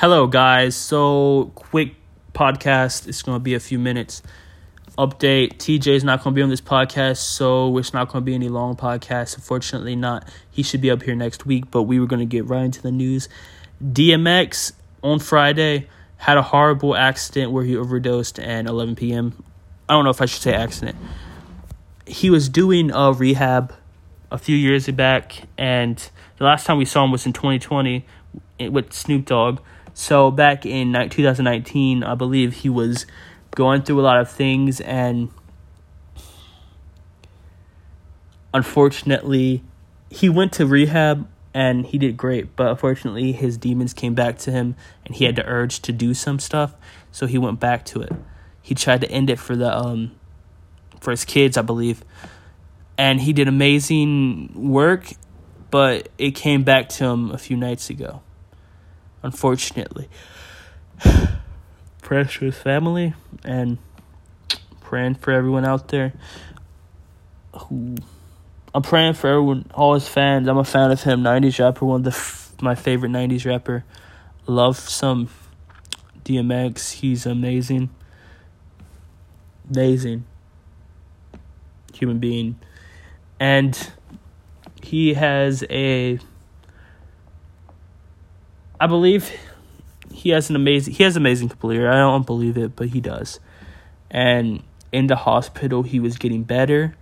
Hello, guys. So, quick podcast. It's going to be a few minutes. Update TJ is not going to be on this podcast, so it's not going to be any long podcast. Unfortunately, not. He should be up here next week, but we were going to get right into the news. DMX on Friday had a horrible accident where he overdosed at 11 p.m. I don't know if I should say accident. He was doing a rehab a few years back, and the last time we saw him was in 2020 eh, with Snoop Dogg. So back in 2019, I believe he was going through a lot of things, and unfortunately, he went to rehab and he did great. But unfortunately, his demons came back to him, and he had the urge to do some stuff, so he went back to it. He tried to end it for the um for his kids, I believe and he did amazing work, but it came back to him a few nights ago. Unfortunately. Prayers for his family and praying for everyone out there who I'm praying for everyone, all his fans. I'm a fan of him, 90s rapper, one of the f- my favorite 90s rapper. Love some DMX. He's amazing. Amazing human being and he has a I believe he has an amazing he has amazing career. I don't believe it, but he does. And in the hospital he was getting better.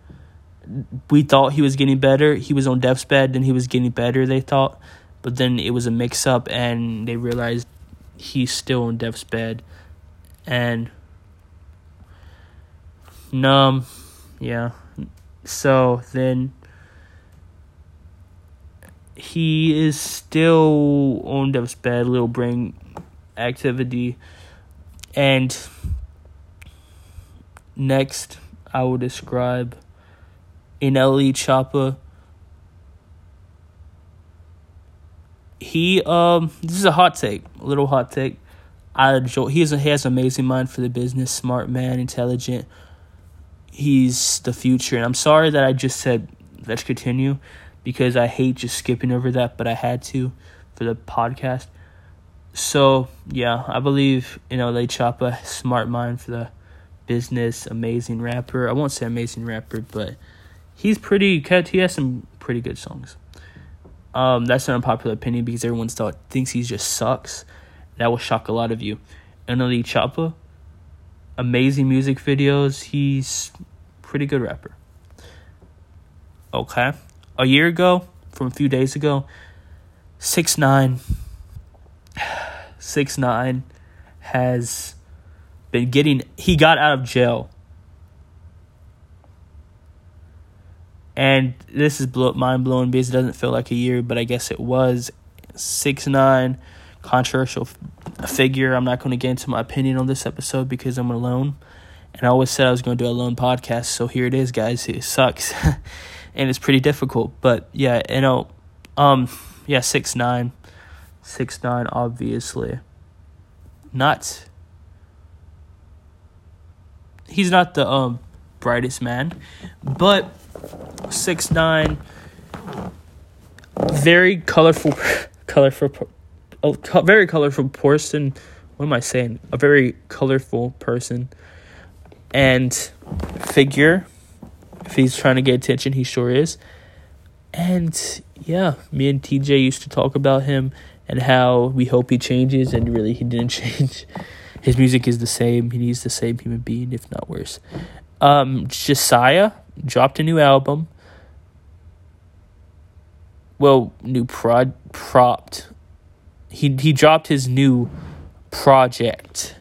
We thought he was getting better. He was on death's bed, then he was getting better, they thought. But then it was a mix up and they realized he's still on death's bed. And numb, yeah. So then he is still on death's bed, little brain activity. And next, I will describe NLE Choppa. He um this is a hot take, a little hot take. I enjoy he has a, he has an amazing mind for the business, smart man, intelligent, he's the future. And I'm sorry that I just said let's continue because I hate just skipping over that, but I had to for the podcast. So yeah, I believe know Lay Choppa, smart mind for the business, amazing rapper. I won't say amazing rapper, but he's pretty. He has some pretty good songs. Um, that's an unpopular opinion because everyone thought thinks he just sucks. That will shock a lot of you. NLE Choppa, amazing music videos. He's pretty good rapper. Okay. A year ago, from a few days ago, six nine six nine has been getting he got out of jail. And this is blow, mind blowing because it doesn't feel like a year, but I guess it was. Six nine, controversial figure. I'm not going to get into my opinion on this episode because I'm alone. And I always said I was going to do a lone podcast, so here it is, guys. It sucks, and it's pretty difficult. But yeah, you know, um, yeah, six nine, six nine, obviously, not. He's not the um brightest man, but six nine, very colorful, colorful a very colorful person. What am I saying? A very colorful person and figure. If he's trying to get attention, he sure is. And yeah, me and TJ used to talk about him and how we hope he changes, and really he didn't change. His music is the same. He's the same human being, if not worse. Um, Jasiah dropped a new album. Well, new prod propped he he dropped his new project.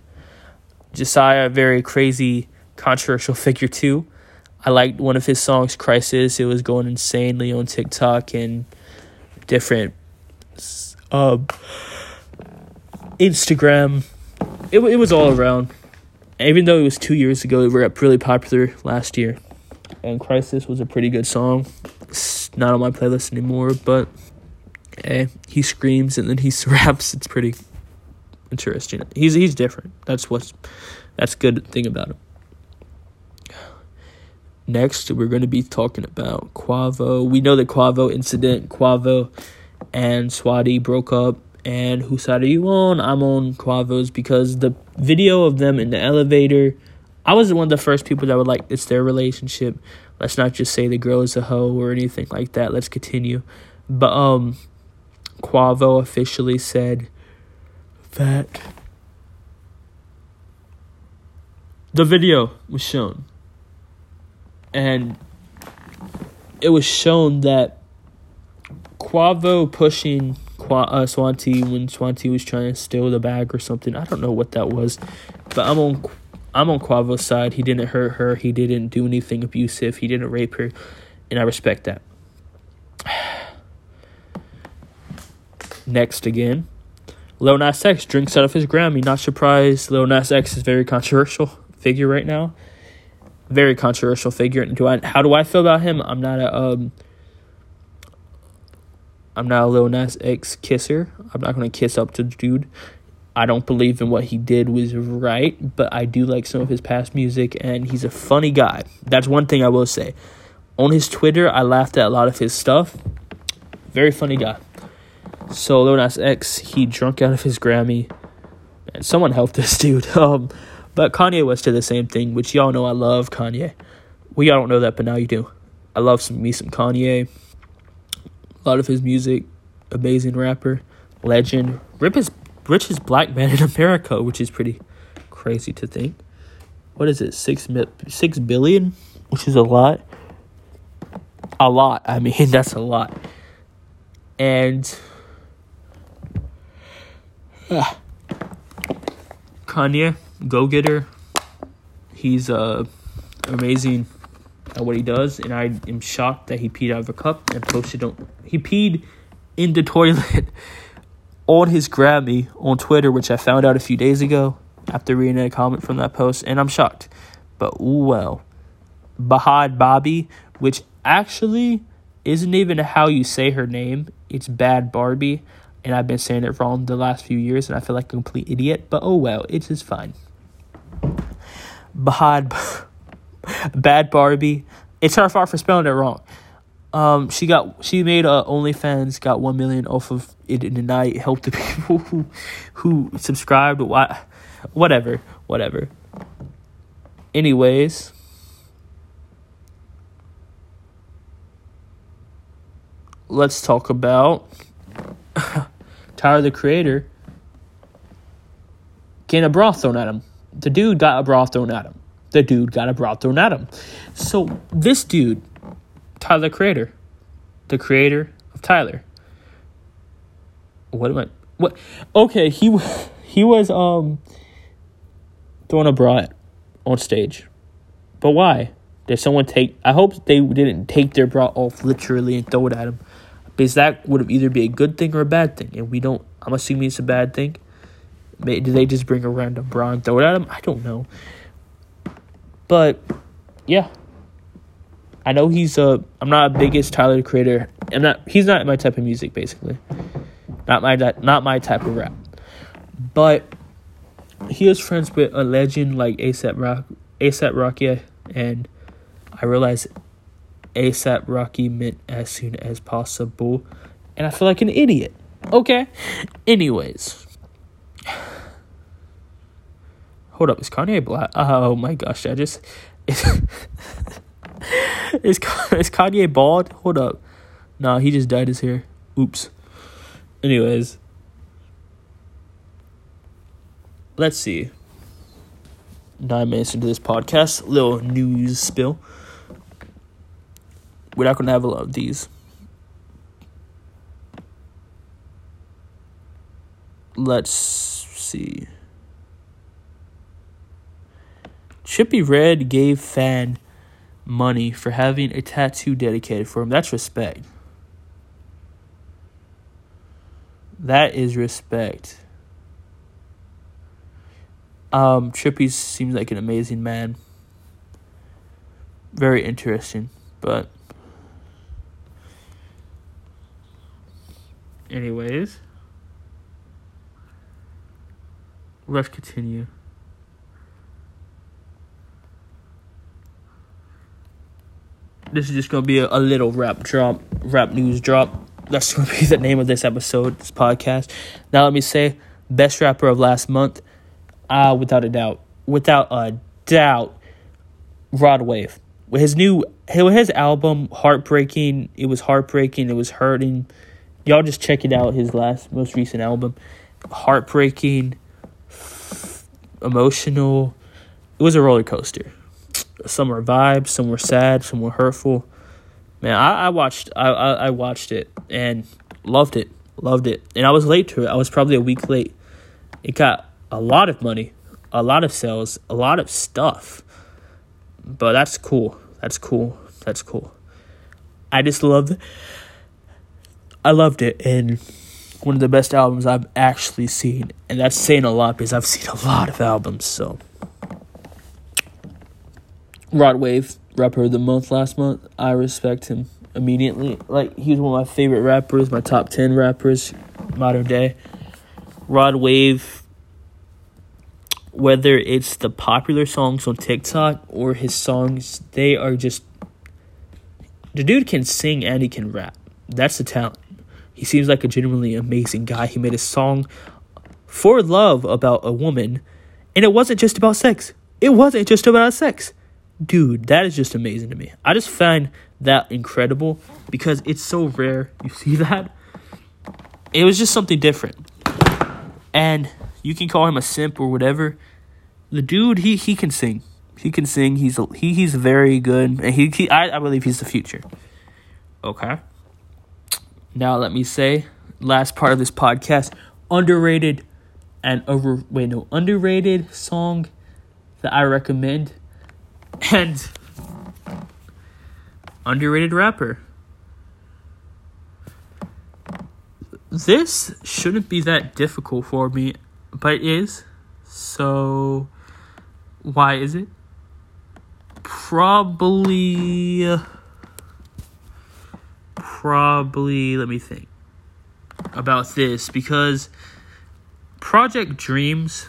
Jasiah, very crazy, controversial figure too. I liked one of his songs, Crisis. It was going insanely on TikTok and different uh, Instagram. It, it was all around. Even though it was two years ago, it was really popular last year. And Crisis was a pretty good song. It's not on my playlist anymore, but eh, he screams and then he raps. It's pretty interesting. He's he's different. That's what's that's good thing about him. Next, we're going to be talking about Quavo. We know the Quavo incident. Quavo and Saweetie broke up, And whose side are you on? I'm on Quavo's because the video of them in the elevator, I was one of the first people that would like it's their relationship. Let's not just say the girl is a hoe or anything like that. Let's continue. But um Quavo officially said that the video was shown. And it was shown that Quavo pushing Qu- uh, Saweetie when Saweetie was trying to steal the bag or something. I don't know what that was, but I'm on I'm on Quavo's side. He didn't hurt her. He didn't do anything abusive. He didn't rape her, and I respect that. Next again, Lil Nas X drinks out of his Grammy. Not surprised. Lil Nas X is very controversial figure right now. Very controversial figure. Do I? How do I feel about him? I'm not a um. I'm not a Lil Nas X kisser. I'm not gonna kiss up to the dude. I don't believe in what he did was right, but I do like some of his past music, and he's a funny guy. That's one thing I will say. On his Twitter, I laughed at a lot of his stuff. Very funny guy. So Lil Nas X, he drunk out of his Grammy. And someone help this dude. Um, but Kanye West did the same thing, which y'all know I love Kanye. We all don't know that, but now you do. I love some me some Kanye. A lot of his music, amazing rapper, legend. Rip is richest black man in America, which is pretty crazy to think. What is it? Six six billion, which is a lot. A lot. I mean, that's a lot. And uh, Kanye, go getter. He's uh amazing at what he does, and I am shocked that he peed out of a cup and posted on. He peed in the toilet on his Grammy on Twitter, which I found out a few days ago after reading a comment from that post, and I'm shocked. But ooh well, Bahad Bobby, which actually isn't even how you say her name. It's Bad Barbie, and I've been saying it wrong the last few years, and I feel like a complete idiot. But oh well, it is fine. Bahad, Bad Barbie. It's her fault for spelling it wrong. Um, she got she made uh, OnlyFans, got one million off of it in the night. Helped the people who who subscribed. Why, whatever, whatever. Anyways, let's talk about Tyler the Creator getting a bra thrown at him. The dude got a bra thrown at him. The dude got a bra thrown at him. So this dude, Tyler Creator, the creator of Tyler. What am I? What? Okay, he he was um throwing a bra on stage, but why? Did someone take? I hope they didn't take their bra off literally and throw it at him, because that would have either be a good thing or a bad thing, and we don't. I'm assuming it's a bad thing. Did they just bring a random bra and throw it at him? I don't know. But yeah, I know he's a. I'm not a biggest Tyler creator. I'm not. He's not my type of music, basically. Not my not my type of rap. But he is friends with a legend like ASAP Rock, ASAP Rocky, and I realized ASAP Rocky meant as soon as possible, and I feel like an idiot. Okay. Anyways. Hold up, is Kanye black? Oh my gosh, I just is is is Kanye bald? Hold up. Nah, he just dyed his hair. Oops. Anyways. Let's see. Nine minutes into this podcast, little news spill. We're not gonna have a lot of these. Let's see. Trippie Redd gave fan money for having a tattoo dedicated for him. That's respect. That is respect. Um, Trippie seems like an amazing man. Very interesting, but anyways, let's continue. This is just gonna be a, a little rap drop, rap news drop. that's to be the name of this episode, this podcast. Now, let me say, best rapper of last month, uh, without a doubt, without a doubt, Rod Wave. With his new, his album, Heartbreaking, it was heartbreaking, it was hurting. Y'all just check it out, his last, most recent album. Heartbreaking, emotional. It was a roller coaster. Some were vibes, some were sad, some were hurtful man, I, I watched I, I, I watched it and loved it, loved it, and I was late to it. I was probably a week late. It got a lot of money, a lot of sales, a lot of stuff. But that's cool. That's cool. That's cool. I just loved I loved it and one of the best albums I've actually seen. And that's saying a lot because I've seen a lot of albums, so Rod Wave rapper of the month last month. I respect him immediately. Like he was one of my favorite rappers, my top ten rappers, modern day. Rod Wave. Whether it's the popular songs on TikTok or his songs, they are just. The dude can sing and he can rap. That's the talent. He seems like a genuinely amazing guy. He made a song for love about a woman, and it wasn't just about sex. It wasn't just about sex dude, that is just amazing to me. I just find that incredible because it's so rare. You see that? It was just something different. And you can call him a simp or whatever. The dude, he he can sing. He can sing. He's he he's very good. And he, he I, I believe he's the future. Okay. Now let me say, last part of this podcast, underrated and over wait no, underrated song that I recommend and underrated rapper. This shouldn't be that difficult for me, but it is. So, why is it? Probably. Probably, let me think about this because Project Dreams,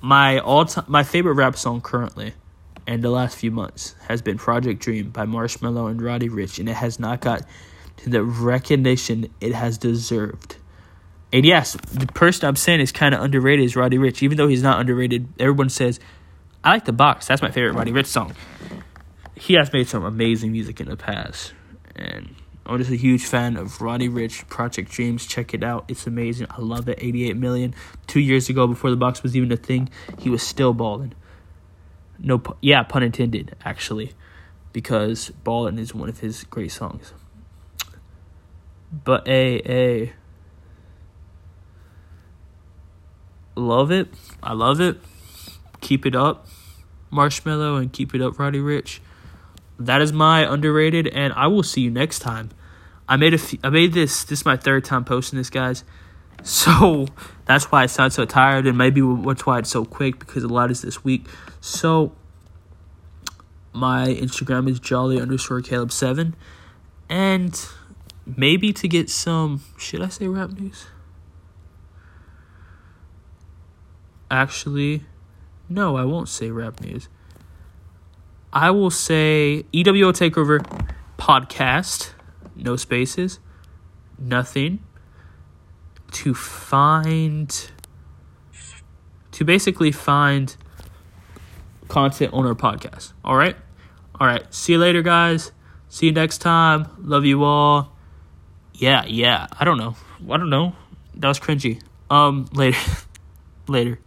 my all time, my favorite rap song currently and the last few months has been Project Dream by Marshmello and Roddy Ricch, and it has not got to the recognition it has deserved. And yes, the person I'm saying is kind of underrated is Roddy Ricch, even though he's not underrated. Everyone says, I like the box. That's my favorite Roddy Ricch song. He has made some amazing music in the past, and I'm just a huge fan of Roddy Ricch, Project Dreams. Check it out. It's amazing. I love it. 88 million. Two years ago, before the box was even a thing, he was still balling. No, yeah, pun intended, actually, because Ballin' is one of his great songs. But a a love it. I love it. Keep it up, Marshmello, and keep it up, Roddy Ricch. That is my underrated, and I will see you next time. I made a f- I made this. This is my third time posting this, guys. So that's why I sound so tired, and maybe that's why it's so quick because a lot is this week. So my Instagram is jolly underscore Caleb seven, and maybe to get some should I say rap news? Actually, no, I won't say rap news. I will say EWO Takeover podcast, no spaces, nothing to find to basically find content on our podcast. All right? All right. See you later, guys. See you next time. Love you all. Yeah, yeah. I don't know. I don't know. That was cringy. Um, later. later.